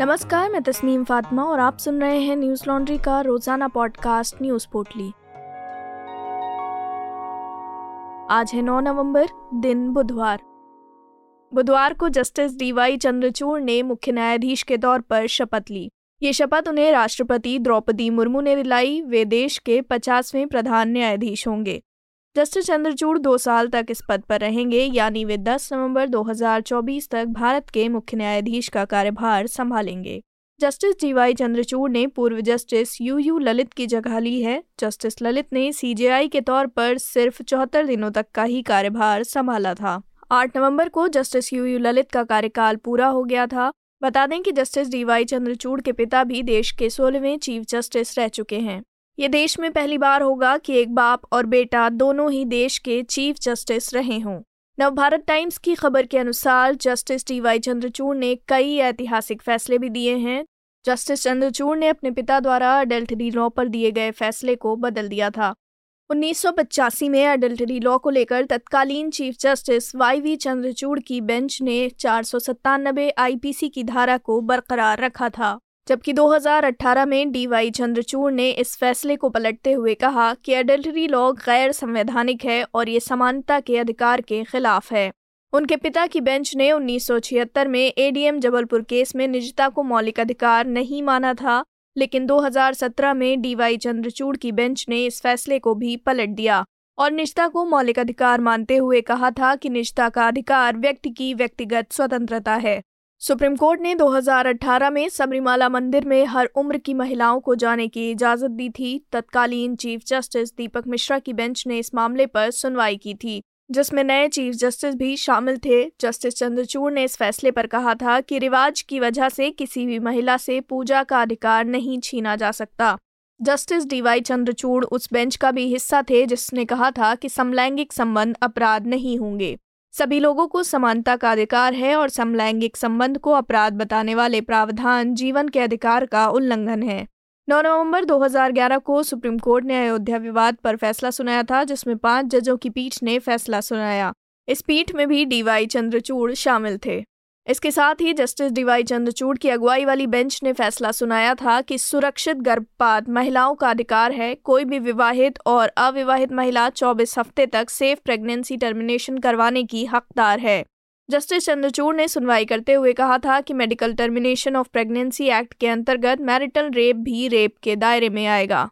नमस्कार, मैं तस्नीम फातिमा और आप सुन रहे हैं न्यूज़ लॉन्ड्री का रोज़ाना पॉडकास्ट न्यूज़ पोटली आज है 9 नवंबर, दिन बुधवार। बुधवार को जस्टिस डीवाई चंद्रचूड़ ने मुख्य न्यायाधीश के तौर पर शपथ ली। ये शपथ उन्हें राष्ट्रपति द्रौपदी मुर्मू ने दिलाई, वे देश के पचासवें प्रधान न्यायाधीश होंगे। जस्टिस चंद्रचूड़ दो साल तक इस पद पर रहेंगे, यानी वे 10 नवंबर 2024 तक भारत के मुख्य न्यायाधीश का कार्यभार संभालेंगे। जस्टिस डी वाई चंद्रचूड़ ने पूर्व जस्टिस यू यू ललित की जगह ली है। जस्टिस ललित ने सीजेआई के तौर पर सिर्फ़ चौहत्तर दिनों तक का ही कार्यभार संभाला था। 8 नवंबर को जस्टिस यू यू ललित का कार्यकाल पूरा हो गया था। बता दें कि जस्टिस डी वाई चंद्रचूड़ के पिता भी देश के सोलहवें चीफ जस्टिस रह चुके हैं। ये देश में पहली बार होगा कि एक बाप और बेटा दोनों ही देश के चीफ जस्टिस रहे हों। नवभारत टाइम्स की खबर के अनुसार जस्टिस टी वाई चंद्रचूड़ ने कई ऐतिहासिक फैसले भी दिए हैं। जस्टिस चंद्रचूड़ ने अपने पिता द्वारा अडल्टरी लॉ पर दिए गए फैसले को बदल दिया था। उन्नीस सौ पचासी में अडल्टरी लॉ को लेकर तत्कालीन chief justice Y V Chandrachud की बेंच ने चार आईपीसी की धारा को बरकरार रखा था। जबकि 2018 में डी वाई चंद्रचूड़ ने इस फैसले को पलटते हुए कहा कि अडल्टरी लॉ गैर संवैधानिक है और ये समानता के अधिकार के खिलाफ है। उनके पिता की बेंच ने उन्नीस सौ छिहत्तर में एडीएम जबलपुर केस में निजता को मौलिक अधिकार नहीं माना था, लेकिन 2017 में डी वाई चंद्रचूड़ की बेंच ने इस फैसले को भी पलट दिया और निजता को मौलिक अधिकार मानते हुए कहा था कि निजता का अधिकार व्यक्ति की व्यक्तिगत स्वतंत्रता है। सुप्रीम कोर्ट ने 2018 में सबरीमाला मंदिर में हर उम्र की महिलाओं को जाने की इजाज़त दी थी। तत्कालीन चीफ जस्टिस दीपक मिश्रा की बेंच ने इस मामले पर सुनवाई की थी, जिसमें नए चीफ जस्टिस भी शामिल थे। जस्टिस चंद्रचूड़ ने इस फैसले पर कहा था कि रिवाज की वजह से किसी भी महिला से पूजा का अधिकार नहीं छीना जा सकता। जस्टिस डीवाई चंद्रचूड़ उस बेंच का भी हिस्सा थे, जिसने कहा था कि समलैंगिक संबंध अपराध नहीं होंगे। सभी लोगों को समानता का अधिकार है और समलैंगिक संबंध को अपराध बताने वाले प्रावधान जीवन के अधिकार का उल्लंघन है। 9 नवंबर 2011 को सुप्रीम कोर्ट ने अयोध्या विवाद पर फैसला सुनाया था, जिसमें पाँच जजों की पीठ ने फैसला सुनाया। इस पीठ में भी डीवाई चंद्रचूड़ शामिल थे। इसके साथ ही जस्टिस डीवाई चंद्रचूड़ की अगुवाई वाली बेंच ने फैसला सुनाया था कि सुरक्षित गर्भपात महिलाओं का अधिकार है, कोई भी विवाहित और अविवाहित महिला 24 हफ़्ते तक सेफ़ प्रेगनेंसी टर्मिनेशन करवाने की हकदार है। जस्टिस चंद्रचूड़ ने सुनवाई करते हुए कहा था कि medical termination of pregnancy act के अंतर्गत मैरिटल रेप भी रेप के दायरे में आएगा।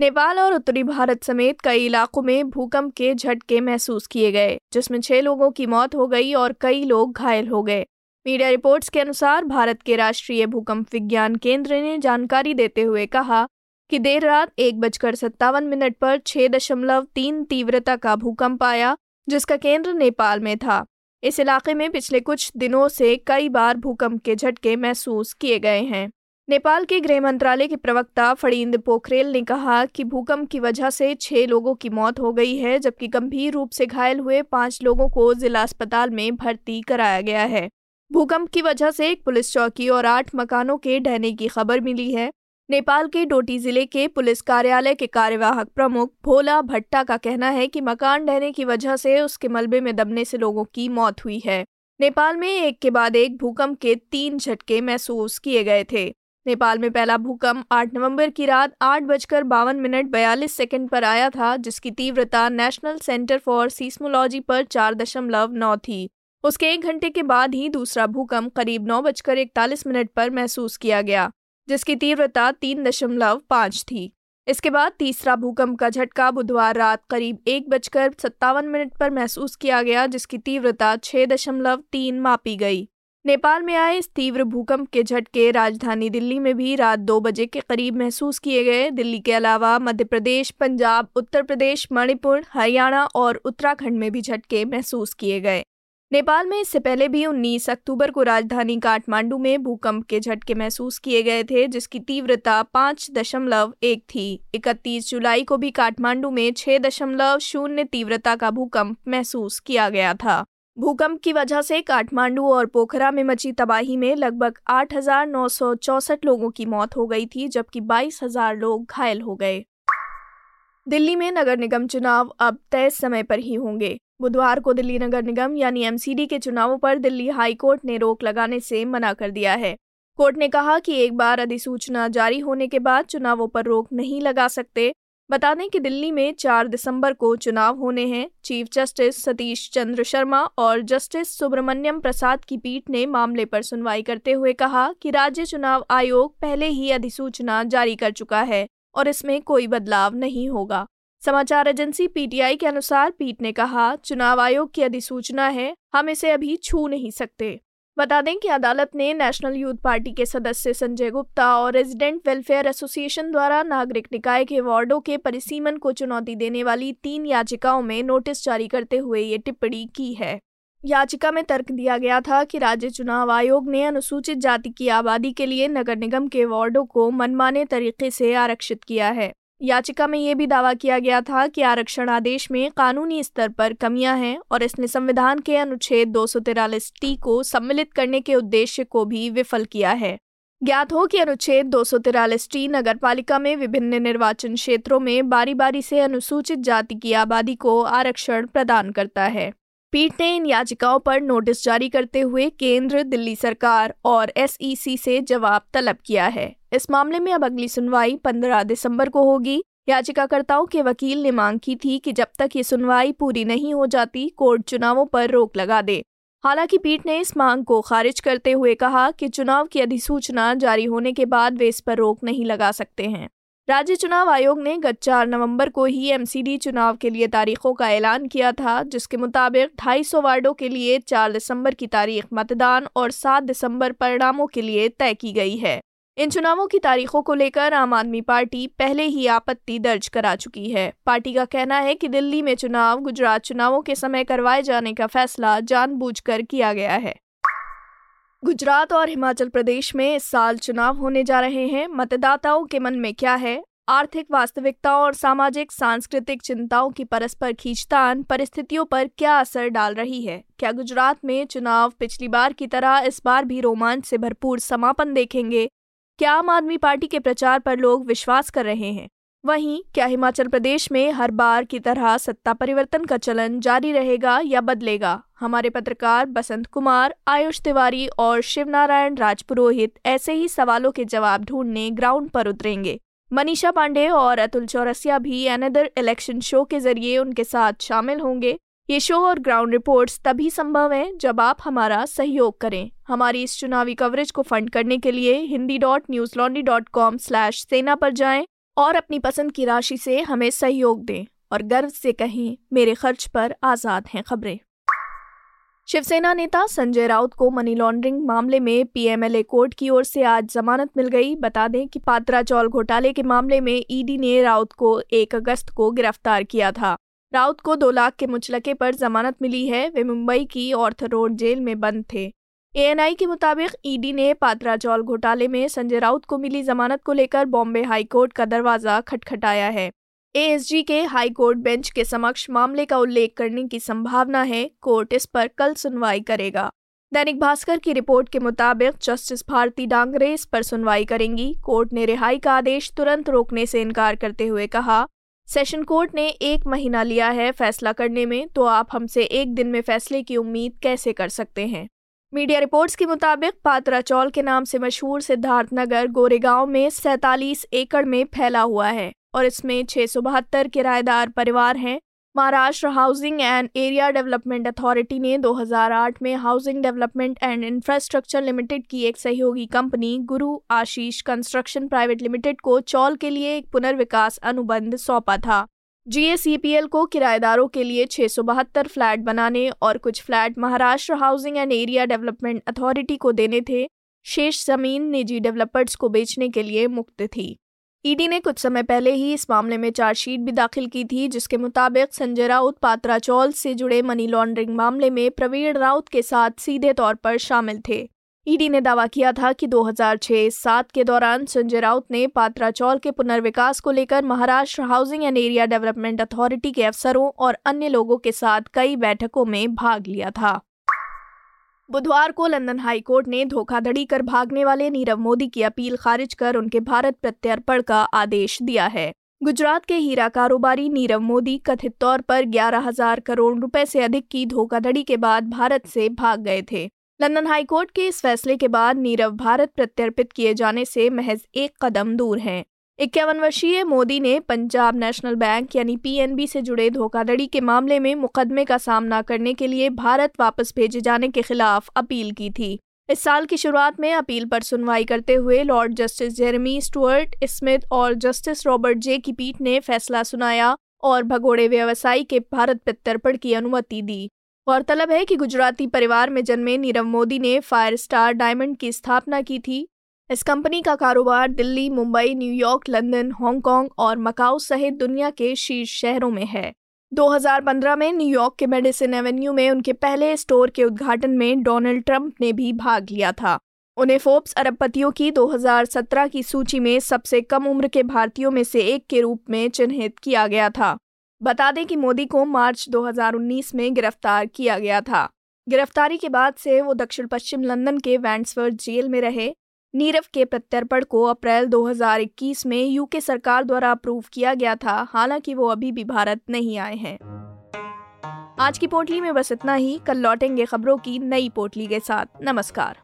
नेपाल और उत्तरी भारत समेत कई इलाकों में भूकंप के झटके महसूस किए गए, जिसमें छह लोगों की मौत हो गई और कई लोग घायल हो गए। मीडिया रिपोर्ट्स के अनुसार भारत के राष्ट्रीय भूकंप विज्ञान केंद्र ने जानकारी देते हुए कहा कि देर रात एक बजकर सत्तावन मिनट पर छह दशमलव तीन तीव्रता का भूकंप आया, जिसका केंद्र नेपाल में था। इस इलाके में पिछले कुछ दिनों से कई बार भूकंप के झटके महसूस किए गए हैं। नेपाल के गृह मंत्रालय के प्रवक्ता फड़ींद पोखरेल ने कहा कि भूकंप की वजह से छह लोगों की मौत हो गई है, जबकि गंभीर रूप से घायल हुए पाँच लोगों को जिला अस्पताल में भर्ती कराया गया है। भूकंप की वजह से एक पुलिस चौकी और आठ मकानों के ढहने की खबर मिली है। नेपाल के डोटी ज़िले के पुलिस कार्यालय के कार्यवाहक प्रमुख भोला भट्टा का कहना है कि मकान ढहने की वजह से उसके मलबे में दबने से लोगों की मौत हुई है। नेपाल में एक के बाद एक भूकंप के तीन झटके महसूस किए गए थे। नेपाल में पहला भूकंप 8 नवंबर की रात आठ बजकर बावन मिनट बयालीस सेकेंड पर आया था, जिसकी तीव्रता नेशनल सेंटर फॉर सीस्मोलॉजी पर चार दशमलव नौ थी। उसके एक घंटे के बाद ही दूसरा भूकंप करीब नौ बजकर इकतालीस मिनट पर महसूस किया गया, जिसकी तीव्रता तीन दशमलव पाँच थी। इसके बाद तीसरा भूकंप का झटका बुधवार रात करीब एक बजकर सत्तावन मिनट पर महसूस किया गया, जिसकी तीव्रता छः दशमलव तीन मापी गई। नेपाल में आए इस तीव्र भूकंप के झटके राजधानी दिल्ली में भी रात दो बजे के करीब महसूस किए गए। दिल्ली के अलावा मध्य प्रदेश, पंजाब, उत्तर प्रदेश, मणिपुर, हरियाणा और उत्तराखंड में भी झटके महसूस किए गए। नेपाल में इससे पहले भी 19 अक्टूबर को राजधानी काठमांडू में भूकंप के झटके महसूस किए गए थे, जिसकी तीव्रता पाँच दशमलव एक थी। इकतीस जुलाई को भी काठमांडू में छः दशमलव शून्य तीव्रता का भूकंप महसूस किया गया था। भूकंप की वजह से काठमांडू और पोखरा में मची तबाही में लगभग आठ हज़ार नौ सौ चौसठ लोगों की मौत हो गई थी, जबकि बाईस हज़ार लोग घायल हो गए। दिल्ली में नगर निगम चुनाव अब तय समय पर ही होंगे। बुधवार को दिल्ली नगर निगम यानी एमसीडी के चुनावों पर दिल्ली हाई कोर्ट ने रोक लगाने से मना कर दिया है। कोर्ट ने कहा कि एक बार अधिसूचना जारी होने के बाद चुनावों पर रोक नहीं लगा सकते बता दें कि दिल्ली में 4 दिसंबर को चुनाव होने हैं। चीफ जस्टिस सतीश चंद्र शर्मा और जस्टिस सुब्रमण्यम प्रसाद की पीठ ने मामले पर सुनवाई करते हुए कहा कि राज्य चुनाव आयोग पहले ही अधिसूचना जारी कर चुका है और इसमें कोई बदलाव नहीं होगा। समाचार एजेंसी पीटीआई के अनुसार पीठ ने कहा, चुनाव आयोग की अधिसूचना है, हम इसे अभी छू नहीं सकते। बता दें कि अदालत ने नेशनल यूथ पार्टी के सदस्य संजय गुप्ता और रेजिडेंट वेलफेयर एसोसिएशन द्वारा नागरिक निकाय के वार्डों के परिसीमन को चुनौती देने वाली तीन याचिकाओं में नोटिस जारी करते हुए ये टिप्पणी की है। याचिका में तर्क दिया गया था कि राज्य चुनाव आयोग ने अनुसूचित जाति की आबादी के लिए नगर निगम के वार्डों को मनमाने तरीके से आरक्षित किया है। याचिका में ये भी दावा किया गया था कि आरक्षण आदेश में कानूनी स्तर पर कमियाँ हैं और इसने संविधान के अनुच्छेद दो टी को सम्मिलित करने के उद्देश्य को भी विफल किया है। ज्ञात हो कि अनुच्छेद दो टी नगर पालिका में विभिन्न निर्वाचन क्षेत्रों में बारी बारी से अनुसूचित जाति की आबादी को आरक्षण प्रदान करता है। पीठ ने इन याचिकाओं पर नोटिस जारी करते हुए केंद्र, दिल्ली सरकार और एस से जवाब तलब किया है। इस मामले में अब अगली सुनवाई 15 दिसंबर को होगी। याचिकाकर्ताओं के वकील ने मांग की थी कि जब तक ये सुनवाई पूरी नहीं हो जाती, कोर्ट चुनावों पर रोक लगा दे। हालाँकि पीठ ने इस मांग को खारिज करते हुए कहा कि चुनाव की अधिसूचना जारी होने के बाद वे इस पर रोक नहीं लगा सकते हैं। राज्य चुनाव आयोग ने गत चार नवंबर को ही एमसीडी चुनाव के लिए तारीखों का ऐलान किया था, जिसके मुताबिक 250 वार्डों के लिए 4 दिसंबर की तारीख मतदान और 7 दिसंबर परिणामों के लिए तय की गई है। इन चुनावों की तारीखों को लेकर आम आदमी पार्टी पहले ही आपत्ति दर्ज करा चुकी है। पार्टी का कहना है कि दिल्ली में चुनाव, गुजरात चुनावों के समय करवाए जाने का फैसला जानबूझकर किया गया है। गुजरात और हिमाचल प्रदेश में इस साल चुनाव होने जा रहे हैं। मतदाताओं के मन में क्या है? आर्थिक वास्तविकता और सामाजिक, सांस्कृतिक चिंताओं की परस्पर खींचतान परिस्थितियों पर क्या असर डाल रही है? क्या गुजरात में चुनाव पिछली बार की तरह इस बार भी रोमांच से भरपूर समापन देखेंगे? क्या आम आदमी पार्टी के प्रचार पर लोग विश्वास कर रहे हैं? वहीं क्या हिमाचल प्रदेश में हर बार की तरह सत्ता परिवर्तन का चलन जारी रहेगा या बदलेगा? हमारे पत्रकार बसंत कुमार, आयुष तिवारी और शिवनारायण राजपुरोहित ऐसे ही सवालों के जवाब ढूँढने ग्राउंड पर उतरेंगे। मनीषा पांडे और अतुल चौरसिया भी अनदर इलेक्शन शो के ज़रिए उनके साथ शामिल होंगे। ये शो और ग्राउंड रिपोर्ट्स तभी संभव हैं जब आप हमारा सहयोग करें। हमारी इस चुनावी कवरेज को फंड करने के लिए Hindi dot Newslaundry dot com slash sena पर जाएँ। और अपनी पसंद की राशि से हमें सहयोग दें और गर्व से कहें, मेरे खर्च पर आज़ाद हैं खबरें। शिवसेना नेता संजय राउत को मनी लॉन्ड्रिंग मामले में पीएमएलए कोर्ट की ओर से आज जमानत मिल गई। बता दें कि पात्रा चौल घोटाले के मामले में ईडी ने राउत को 1 अगस्त को गिरफ़्तार किया था। राउत को दो लाख के मुचलके पर जमानत मिली है। वे मुंबई की ऑर्थर रोड जेल में बंद थे। एएनआई के मुताबिक ईडी ने पात्रा चौल घोटाले में संजय राउत को मिली जमानत को लेकर बॉम्बे हाईकोर्ट का दरवाज़ा खटखटाया है। एएसजी के हाई कोर्ट बेंच के समक्ष मामले का उल्लेख करने की संभावना है, कोर्ट इस पर कल सुनवाई करेगा। दैनिक भास्कर की रिपोर्ट के मुताबिक जस्टिस भारती डांगरे इस पर सुनवाई करेंगी। कोर्ट ने रिहाई का आदेश तुरंत रोकने से इनकार करते हुए कहा, सेशन कोर्ट ने एक महीना लिया है फैसला करने में तो आप हमसे एक दिन में फैसले की उम्मीद कैसे कर सकते हैं? मीडिया रिपोर्ट्स के मुताबिक, पात्रा चौल के नाम से मशहूर सिद्धार्थ नगर, गोरेगांव में सैतालीस एकड़ में फैला हुआ है और इसमें छह सौ बहत्तर किराएदार परिवार हैं। Maharashtra housing and area development authority ने 2008 में housing development and infrastructure limited की एक सहयोगी कंपनी, गुरु आशीष कंस्ट्रक्शन प्राइवेट लिमिटेड को चौल के लिए एक पुनर्विकास अनुबंध सौंपा था। जीएसईपीएल को किराएदारों के लिए बहत्तर फ्लैट बनाने और कुछ flat Maharashtra housing and area development authority को देने थे। शेष ज़मीन निजी डेवलपर्स को बेचने के लिए मुक्त थी। ईडी ने कुछ समय पहले ही इस मामले में चार्जशीट भी दाखिल की थी, जिसके मुताबिक संजय राउत, पात्रा चौल से जुड़े मनी लॉन्ड्रिंग मामले में प्रवीण राउत के साथ सीधे तौर पर शामिल थे। ईडी ने दावा किया था कि 2006-7 के दौरान संजय राउत ने पात्रा चौल के पुनर्विकास को लेकर Maharashtra housing and area development authority के अफसरों और अन्य लोगों के साथ कई बैठकों में भाग लिया था। बुधवार को लंदन हाईकोर्ट ने धोखाधड़ी कर भागने वाले नीरव मोदी की अपील खारिज कर उनके भारत प्रत्यर्पण का आदेश दिया है। गुजरात के हीरा कारोबारी नीरव मोदी कथित तौर पर ग्यारह हज़ार करोड़ रुपए से अधिक की धोखाधड़ी के बाद भारत से भाग गए थे। लंदन हाईकोर्ट के इस फैसले के बाद नीरव भारत प्रत्यर्पित किए जाने से महज एक कदम दूर हैं। इक्यावन वर्षीय मोदी ने पंजाब नेशनल बैंक यानी पीएनबी से जुड़े धोखाधड़ी के मामले में मुकदमे का सामना करने के लिए भारत वापस भेजे जाने के खिलाफ अपील की थी। इस साल की शुरुआत में अपील पर सुनवाई करते हुए lord justice Jeremy Stuart, Smith और जस्टिस रॉबर्ट जे की पीठ ने फैसला सुनाया और भगोड़े व्यवसायी के भारत प्रत्यर्पण की अनुमति दी। गौरतलब है कि गुजराती परिवार में जन्मे नीरव मोदी ने फायर स्टार डायमंड की स्थापना की थी। इस कंपनी का कारोबार Delhi, Mumbai New York London, Hong Kong और मकाऊ सहित दुनिया के शीर्ष शहरों में है। 2015 में न्यूयॉर्क के मेडिसिन एवेन्यू में उनके पहले स्टोर के उद्घाटन में डोनाल्ड ट्रंप ने भी भाग लिया था। उन्हें फोर्ब्स अरबपतियों की 2017 की सूची में सबसे कम उम्र के भारतीयों में से एक के रूप में चिन्हित किया गया था। बता दें कि मोदी को मार्च 2019 में गिरफ़्तार किया गया था। गिरफ्तारी के बाद से वो दक्षिण पश्चिम लंदन के वैंडसवर्थ जेल में रहे। नीरव के प्रत्यर्पण को अप्रैल 2021 में यूके सरकार द्वारा अप्रूव किया गया था, हालाँकि वो अभी भी भारत नहीं आए हैं। आज की पोटली में बस इतना ही। कल लौटेंगे खबरों की नई पोटली के साथ। नमस्कार।